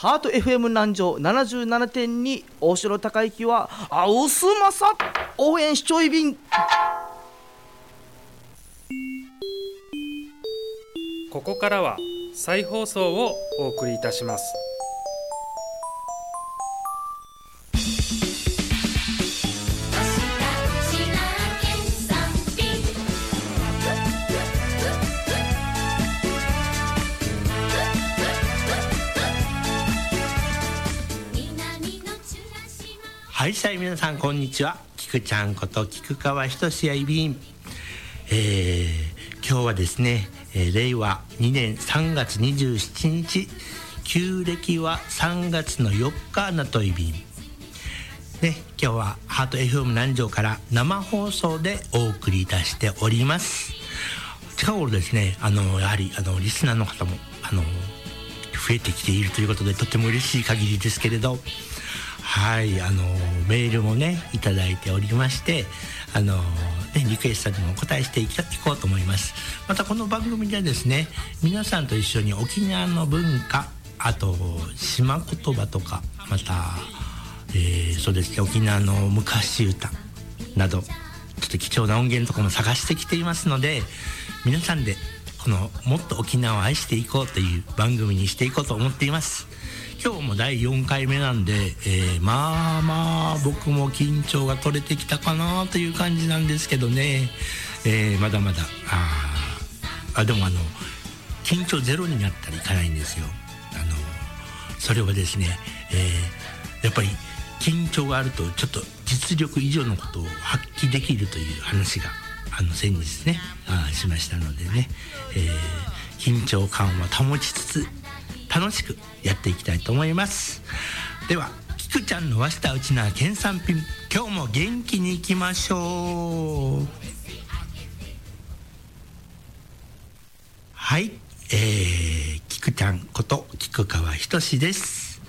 ハート FM 南城77.2大城高行はあうすまさ応援しちょいびんここからは再放送をお送りいたします。はいさい皆さんこんにちは。菊ちゃんこと菊川仁やいびん。えー、今日はですね、えー、令和2年3月27日旧暦は3月の4日なといびん。ね、今日はハート FM 南城から生放送でお送りいたしております。近頃ですねあのやはりあのリスナーの方もあの増えてきているということでとても嬉しい限りですけれど。はいあのメールもねいただいておりましてあのね、リクエストにもお答えしていこうと思います。またこの番組ではですね皆さんと一緒に沖縄の文化あと島言葉とかまた、えー、そうですね沖縄の昔歌などちょっと貴重な音源とかも探してきていますので皆さんでこのもっと沖縄を愛していこうという番組にしていこうと思っています。今日も第4回目なんで、えー、まあまあ僕も緊張が取れてきたかなという感じなんですけどね、えー、まだまだああでもあの緊張ゼロになったらいかないんですよ。あのそれはですね、えー、やっぱり緊張があるとちょっと実力以上のことを発揮できるという話があの先日ねあしましたのでね、え、緊張感は保ちつつ楽しくやっていきたいと思います。ではきくちゃんのわしたうちな県産品今日も元気にいきましょう。はい。えー、きくちゃんこと菊川仁です。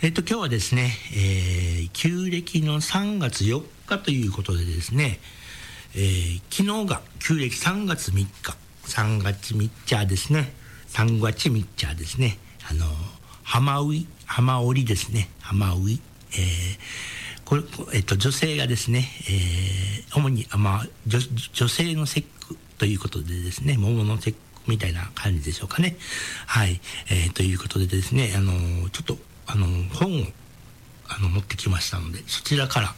えっ、と今日はですね、えー、旧暦の3月4日ということでですね、えー、昨日が旧暦3月3日。3月3日ですね。3月3日ですね。あの浜売浜織ですね。浜織、えー、これ、えっと、女性がですね、えー、主に、まあ、女女性の節句ということでですね桃の節句みたいな感じでしょうかね。はい、えー、ということでですねあのちょっとあの本をあの持ってきましたのでそちらから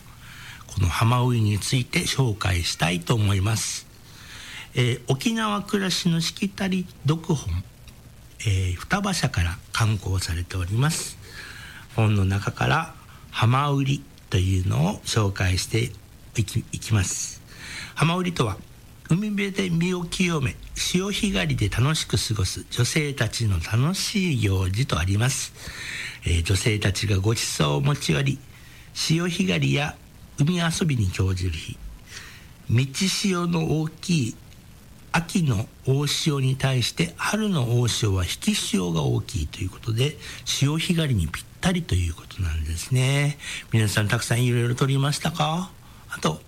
この浜織について紹介したいと思います、えー、沖縄暮らしのしきたり読本。えー、双葉社から刊行されております。本の中から浜売りというのを紹介していきいきます。浜売りとは海辺で身を清め潮干狩りで楽しく過ごす女性たちの楽しい行事とあります、えー、女性たちがご馳走を持ち寄り潮干狩りや海遊びに興じる日。道潮の大きい秋の大潮に対して春の大潮は引き潮が大きいということで潮干狩りにぴったりということなんですね。皆さんたくさんいろいろ取りましたか？あと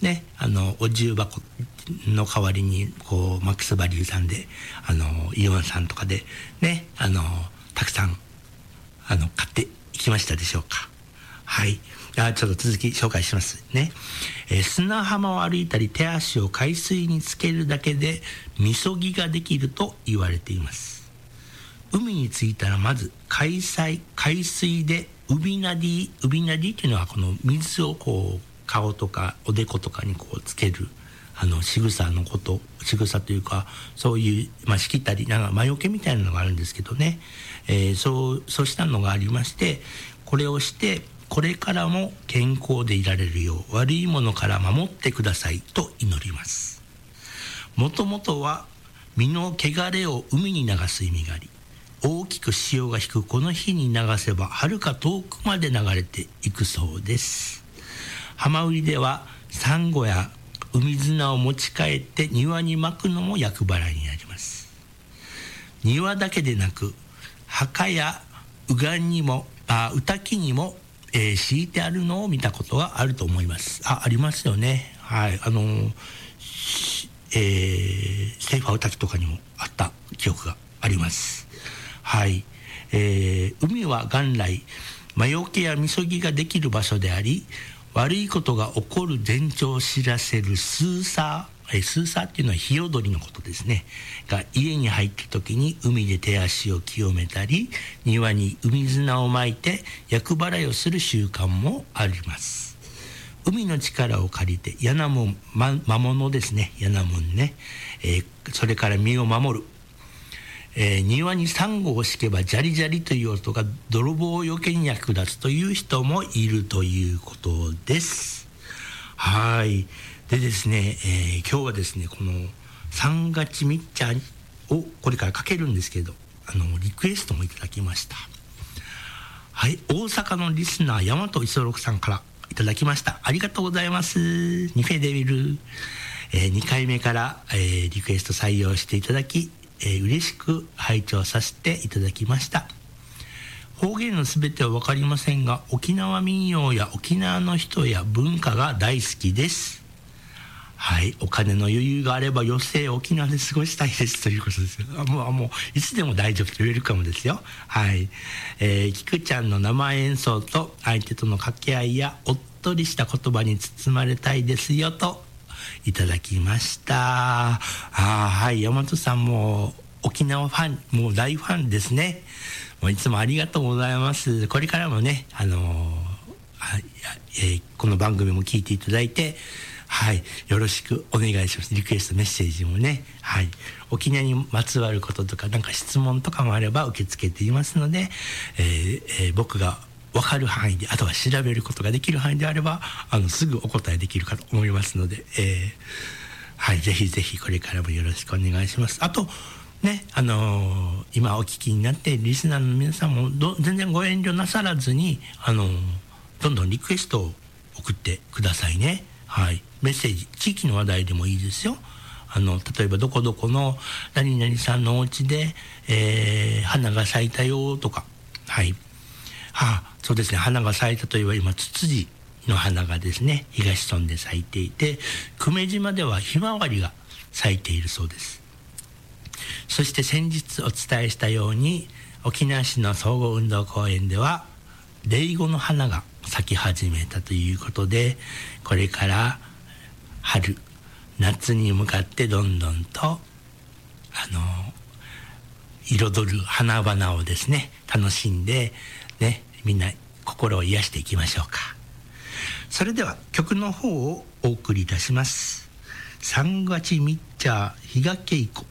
ねあのお重箱の代わりにこうマックスバリューさんであのイオンさんとかでねあのたくさんあの買っていきましたでしょうか？はい。あちょっと続き紹介しますね、えー、砂浜を歩いたり手足を海水につけるだけでみそぎができると言われています。海に着いたらまず海水海水でウビナディウビナディっていうのはこの水をこう顔とかおでことかにこうつけるあの仕草のこと仕草というかそういう、まあ、しきったりなんか魔除けみたいなのがあるんですけどね、えー、そうそうしたのがありましてこれをしてこれからも健康でいられるよう悪いものから守ってくださいと祈ります。もともとは身の汚れを海に流す意味があり大きく潮が引くこの日に流せばはるか遠くまで流れていくそうです。浜売りではサンゴや海砂を持ち帰って庭に巻くのも厄払いになります。庭だけでなく墓や右岸にもあ歌木にもえー、敷いてあるの？を見たことがあると思います。あ、ありますよね。はい。あのー、えー、セーファー滝とかにもあった記憶があります。はい。えー海は元来魔除けやみそぎができる場所であり悪いことが起こる前兆を知らせるスーサーえースーサーっていうのは火踊りのことですね。が家に入った時に海で手足を清めたり庭に海砂をまいて厄払いをする習慣もあります。海の力を借りて柳門、ま、魔物ですね。柳門ね、えーそれから身を守る。えー庭にサンゴを敷けばジャリジャリという音が泥棒をよけに役立つという人もいるということです。はい。でですね、えー今日はですね、この三月みっちゃんをこれからかけるんですけど、あの、リクエストもいただきました。はい、大阪のリスナー、大和磯六さんからいただきました。ありがとうございます。ニフェデビル。え2回目から、えーリクエスト採用していただき、えー嬉しく拝聴させていただきました。方言のすべては分かりませんが、沖縄民謡や沖縄の人や文化が大好きです。はい、お金の余裕があれば余生沖縄で過ごしたいですということですよ。あもう、もういつでも大丈夫と言えるかもですよ。はい。えー、菊ちゃんの生演奏と相手との掛け合いやおっとりした言葉に包まれたいですよといただきました。あーはい、大和さんも沖縄ファン、もう大ファンですね。もういつもありがとうございます。これからもね、あのーはいえーこの番組も聞いていただいて、はい、よろしくお願いします。リクエストメッセージもね、はい、沖縄にまつわることとか、なんか質問とかもあれば受け付けていますので、えーえー僕が分かる範囲で、あとは調べることができる範囲であれば、あの、すぐお答えできるかと思いますので、えーはい、ぜひぜひこれからもよろしくお願いします。あと、ね、あのー今お聞きになってリスナーの皆さんもど全然ご遠慮なさらずに、あのーどんどんリクエストを送ってくださいね。はい。メッセージ、地域の話題でもいいですよ。あの、例えばどこどこの何々さんのお家で、えー花が咲いたよとか、はい。あ、そうですね、花が咲いたといえば今、ツツジの花がですね、東村で咲いていて、久米島ではひまわりが咲いているそうです。そして先日お伝えしたように沖縄市の総合運動公園ではレイゴの花が咲き始めたということでこれから春夏に向かってどんどんとあの彩る花々をですね楽しんでねみんな心を癒していきましょうか。それでは曲の方をお送りいたします。三月ミッチャー比嘉恵子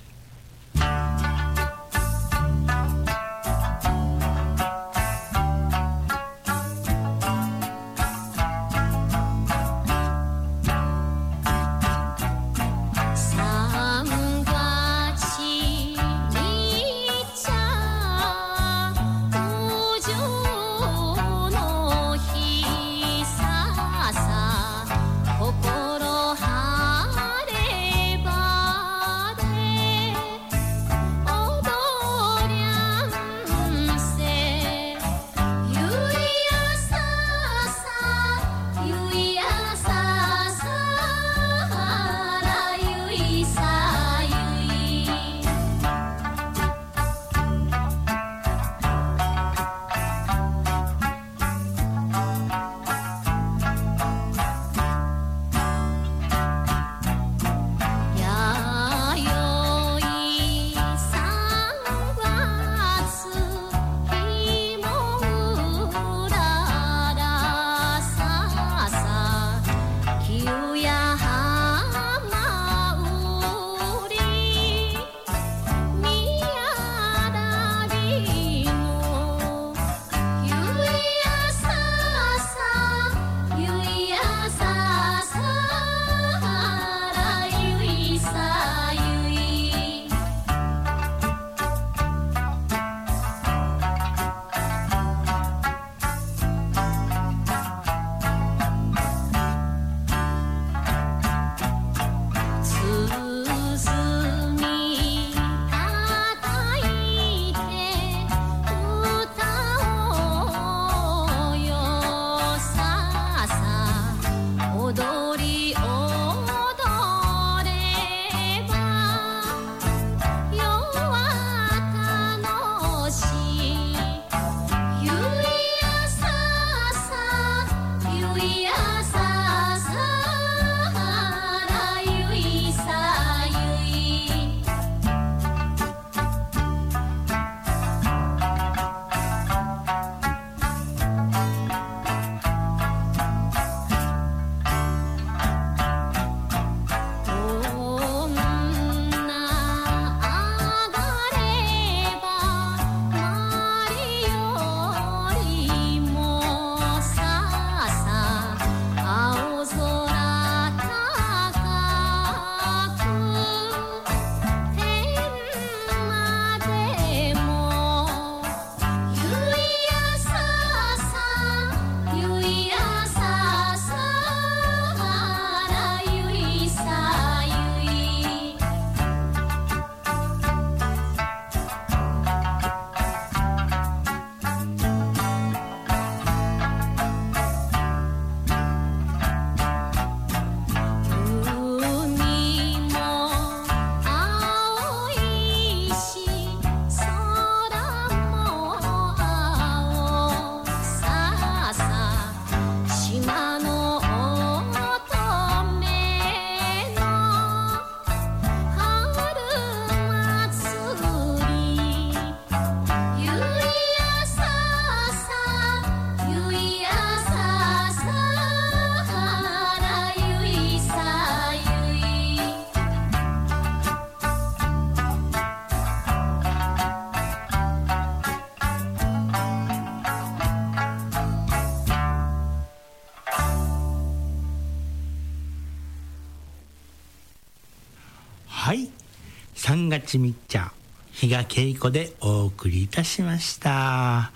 3月3日比嘉恵子でお送りいたしました。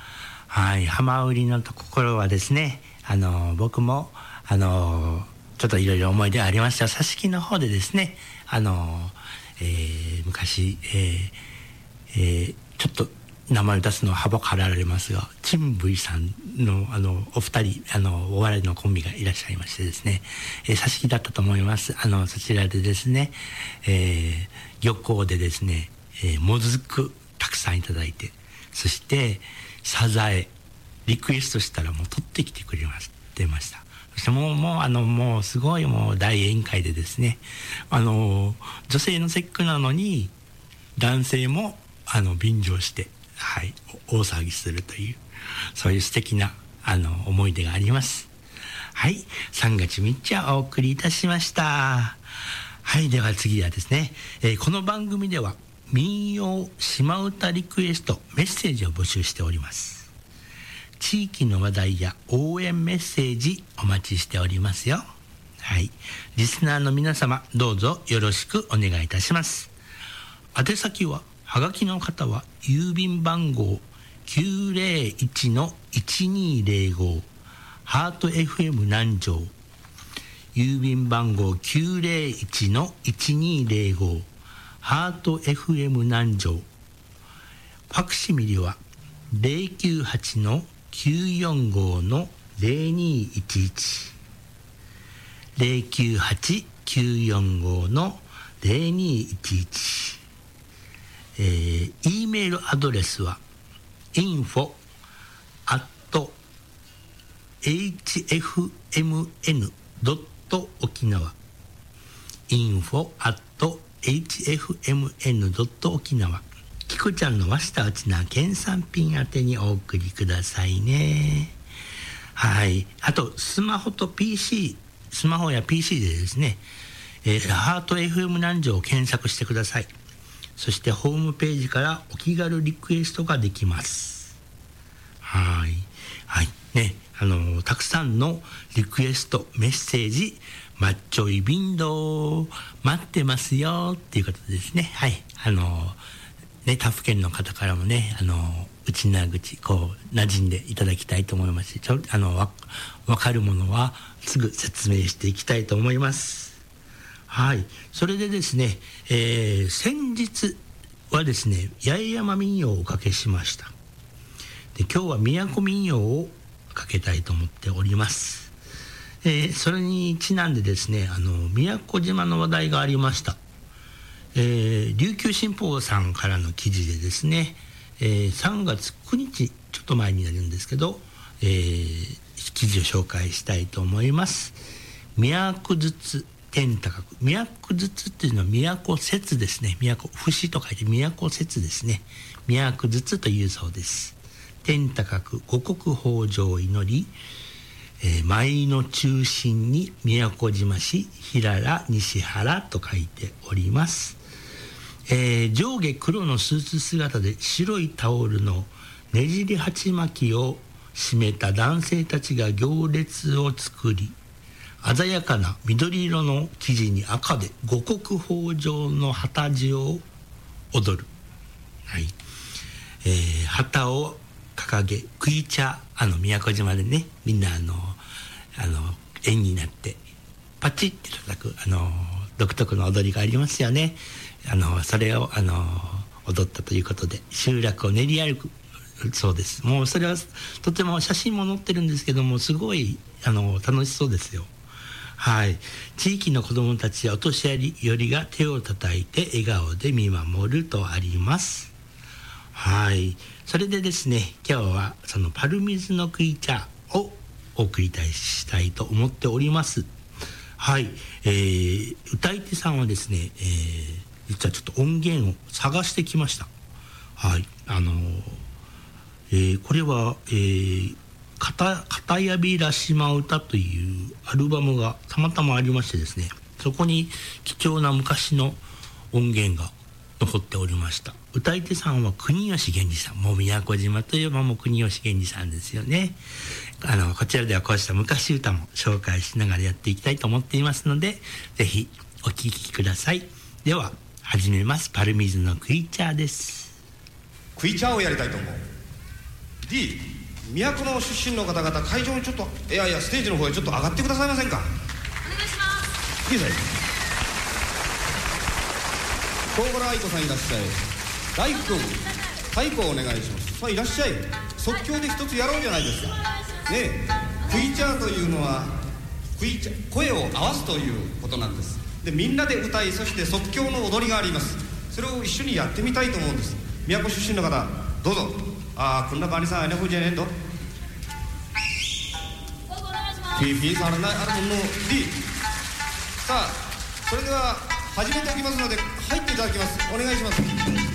はい浜売りのところはですねあの僕もあのちょっといろいろ思い出ありました。佐敷の方でですねあの、えー昔、えーえーちょっと名前を出すのははばかられますがチンブイさんのあのお二人あのお笑いのコンビがいらっしゃいましてですね、えー、佐敷だったと思います。あのそちらでですね、えー漁港でですね、えーもずくたくさんいただいてそしてサザエリクエストしたらもう取ってきてくれましてました。そしてもうもうあのもうすごいもう大宴会でですねあの女性の節句なのに男性もあの便乗して、はい、大騒ぎするというそういう素敵なあの思い出があります。はい3月3日お送りいたしました。はいでは次はですね、えーこの番組では民謡島唄リクエストメッセージを募集しております。地域の話題や応援メッセージお待ちしておりますよ。はい。リスナーの皆様どうぞよろしくお願いいたします。宛先ははがきの方は郵便番号901-1205ハート FM 南城郵便番号901-1205ハート FM 南城。ファクシミリは098-945-0211 098-945-0211えー、E メールアドレスは info at 沖縄。info at hfmn 沖縄。キクちゃんの和下内な県産品宛てにお送りくださいね。はい。あとスマホと PC スマホや PC でですね、えーハート FM 南城を検索してください。そしてホームページからお気軽リクエストができます。はい。はい。ね。あのたくさんのリクエストメッセージマッチョイビンド待ってますよっていうことですね。はい。あのね他府県の方からもねあの内な口こう馴染んでいただきたいと思いますしちょあのわ分かるものはすぐ説明していきたいと思います。はい、それでですね、えー先日はですね八重山民謡をおかけしました。で今日は宮古民謡をかけたいと思っております、えーそれにちなんでですねあの宮古島の話題がありました、えー琉球新報さんからの記事でですね、えー3月9日ちょっと前になるんですけど、えー記事を紹介したいと思います。宮古筒天高く宮古筒っていうのは都節ですね。都節と書いて都節ですね。宮古筒というそうです。天高く五穀豊穣を祈り、えー舞の中心に宮古島市平良西原と書いております。えー上下黒のスーツ姿で白いタオルのねじり鉢巻きを締めた男性たちが行列を作り鮮やかな緑色の生地に赤で五穀豊穣の旗地を踊る、はい。えー旗を掲げ食い茶あの宮古島でねみんなあのあの円になってパチッて叩くあの独特の踊りがありますよね。あのそれをあの踊ったということで集落を練り歩くそうです。もうそれはとても写真も載ってるんですけどもすごいあの楽しそうですよ。はい。地域の子どもたちやお年寄りが手を叩いて笑顔で見守るとあります。はい。それでですね今日はそのパルミズの食い茶をお送りしたいと思っております。はい、えー歌い手さんはですね、えー実はちょっと音源を探してきました。はいあのーえーこれは、えー片片やびらしま歌というアルバムがたまたまありましてですねそこに貴重な昔の音源が残っておりました。歌い手さんは国吉源氏さん。もう宮古島といえばもう国吉源氏さんですよね。あのこちらではこうした昔歌も紹介しながらやっていきたいと思っていますのでぜひお聴きください。では始めます。パルミズのクイチャーです。クイチャーをやりたいと思う。D 都の出身の方々会場にちょっといやいやステージの方へちょっと上がってくださいませんか？お願いします東原愛子さんいらっしゃい。大工君太鼓をお願いします。さあいらっしゃい。即興で一つやろうじゃないですか。ねえクイチャーというのはクイチャ声を合わすということなんです。でみんなで歌いそして即興の踊りがあります。それを一緒にやってみたいと思うんです。宮古出身の方どうぞ。ああこんな感じさんあれふうじゃねえとピーピーさんあれないあれもの D さあそれでは始めておきますので入っていただきます。お願いします。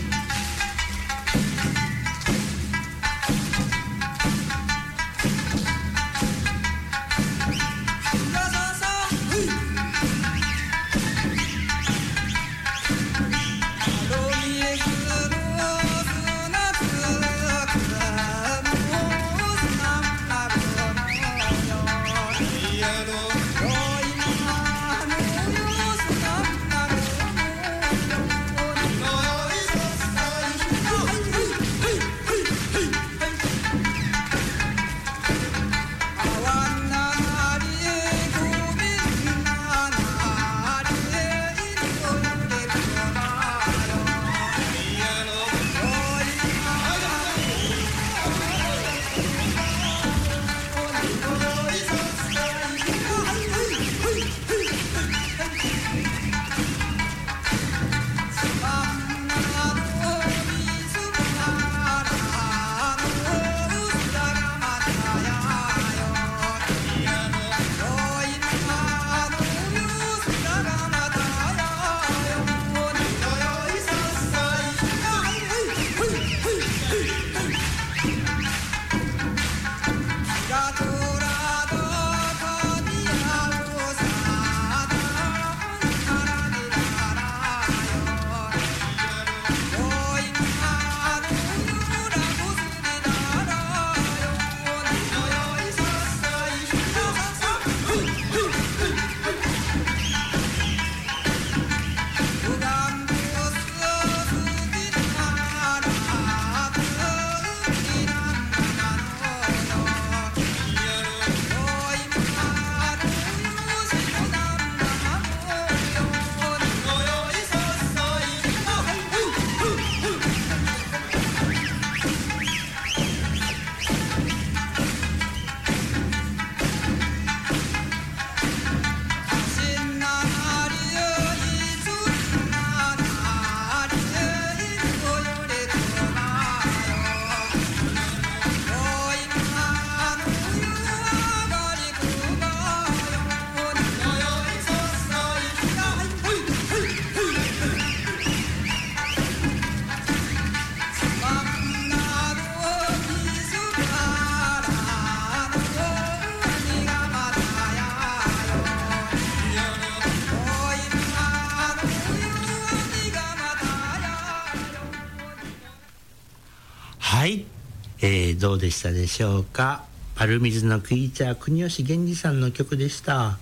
でしたでしょうか？パルミズのクイーチャー国吉源氏さんの曲でした。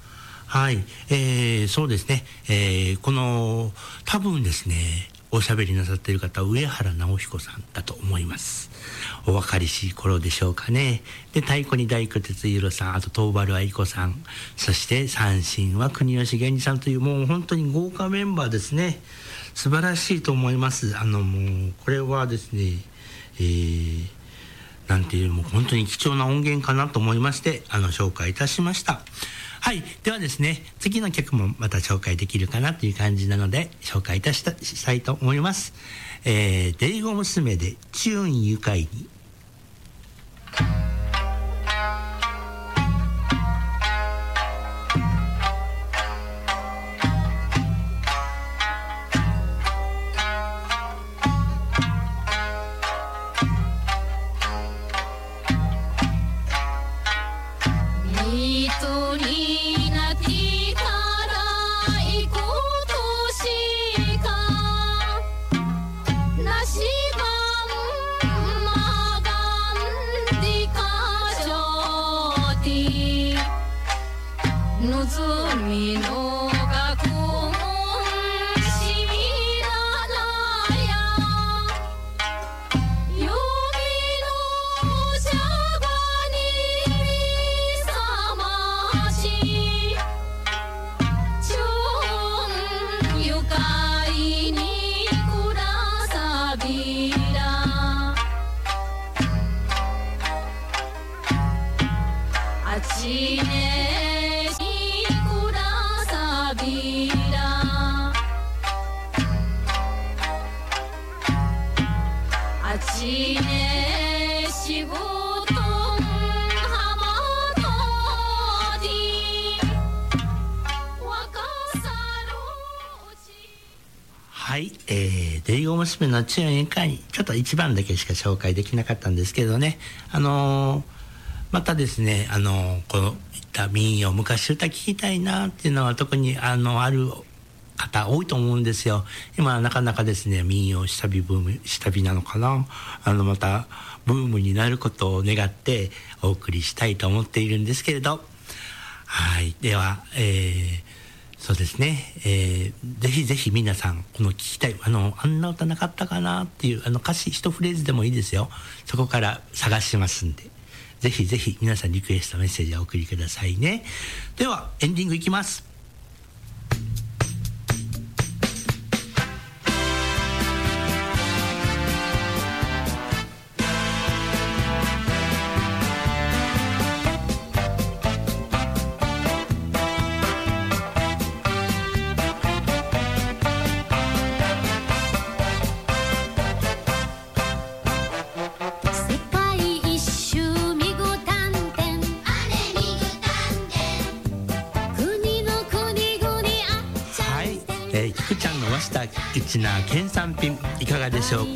はい、えーそうですね、えーこの多分ですねおしゃべりなさっている方上原直彦さんだと思います。お分かりしい頃でしょうかね。で太鼓に大工哲弘さんあと東原愛子さんそして三振は国吉源氏さんというもう本当に豪華メンバーですね。素晴らしいと思います。あのもうこれはですねえーなんていうもう本当に貴重な音源かなと思いましてあの紹介いたしました。はい。ではですね次の曲もまた紹介できるかなという感じなので紹介いたしたしたいと思います。えー、デイゴ娘で「チューン愉快に」はい、えー、デイゴ娘の中演会ちょっと一番だけしか紹介できなかったんですけどね、あのー、またですね、あのー、このいった民謡昔歌聞きたいなっていうのは特にあのある方多いと思うんですよ。今なかなかですね民謡下火ブーム下火なのかな。あのまたブームになることを願ってお送りしたいと思っているんですけれど。はい。ではえーそうですね、えーぜひぜひ皆さんこの聞きたいあのあんな歌なかったかなっていうあの歌詞一フレーズでもいいですよ。そこから探しますんで。ぜひぜひ皆さんリクエストメッセージをお送りくださいね。ではエンディングいきます。一な県産品いかがでしょう？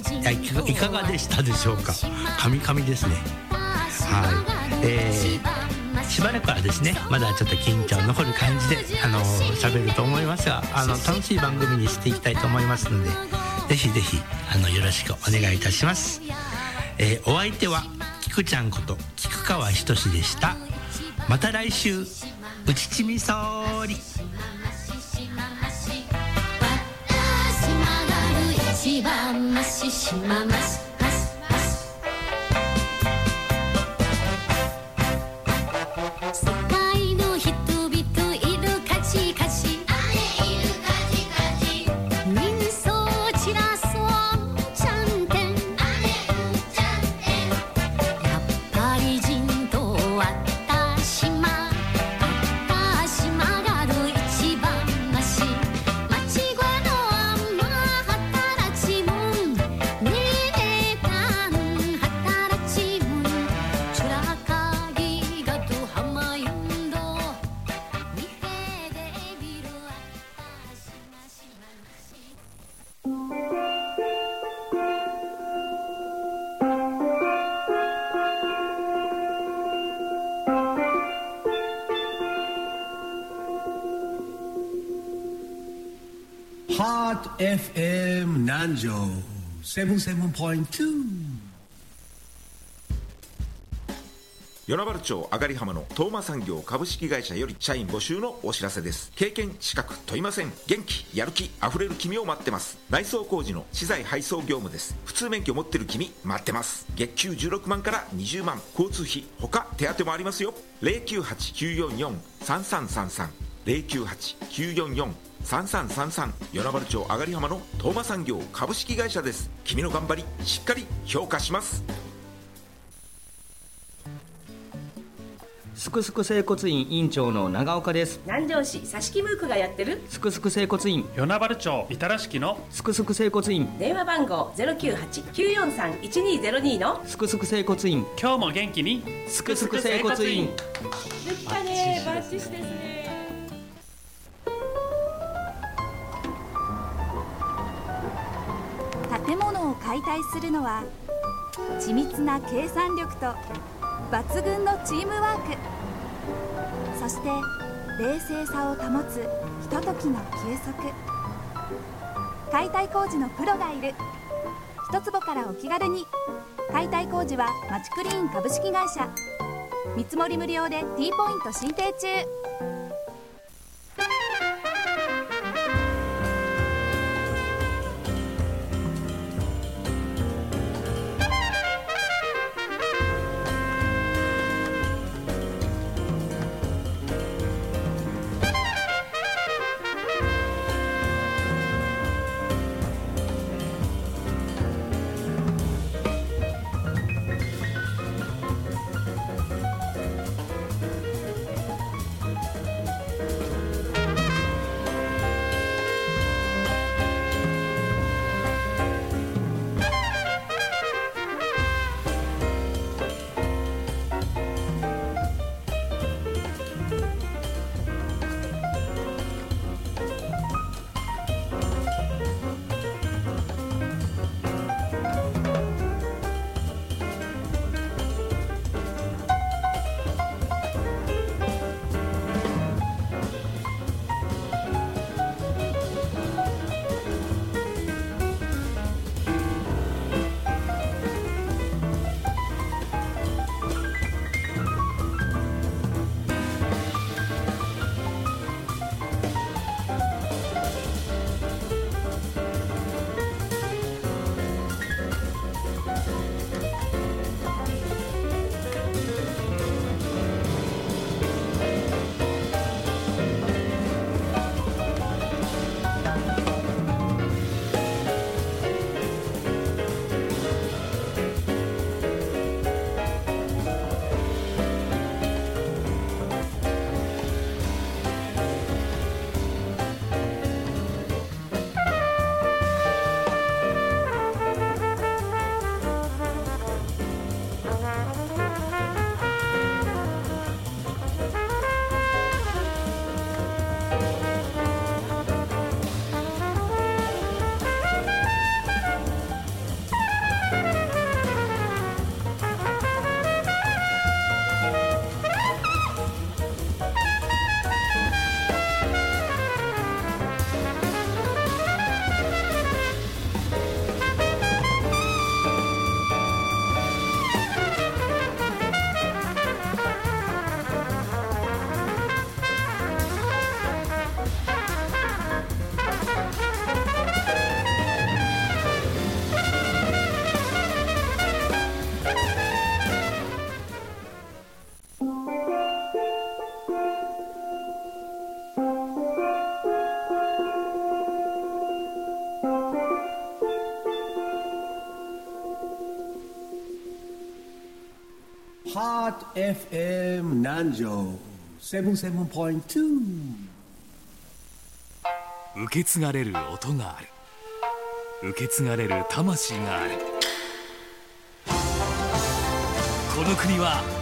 いかがでしたでしょうか？神々ですね。はい。えーしばらくはですねまだちょっと緊張残る感じであの喋ると思いますがあの楽しい番組にしていきたいと思いますのでぜひぜひあのよろしくお願いいたします、えーお相手は菊ちゃんこと菊川仁志でした。また来週。うちちみ総理一しばまししまましハート FM 南城77.2与那原町上がり浜の東馬産業株式会社より社員募集のお知らせです。経験資格問いません。元気やる気あふれる君を待ってます。内装工事の資材配送業務です。普通免許持ってる君待ってます。月給16万から20万。交通費他手当もありますよ。098-944-3333 098-944-3333与那原町上がり浜の東馬産業株式会社です。君の頑張りしっかり評価します。すくすく整骨院院長の長岡です。南城市佐敷ムークがやってる。すくすく整骨院。与那原町板ら敷のすくすく整骨院。電話番号098-943-1202の。すくすく整骨院。今日も元気に。すくすく整骨院。できたねバッチシですねを解体するのは緻密な計算力と抜群のチームワーク。そして冷静さを保つひとときの休息解体工事のプロがいる。一坪からお気軽に。解体工事はマチクリーン株式会社。見積もり無料で T ポイント申請中。Hot FM 南城77.2受け継がれる音がある。受け継がれる魂がある。この国は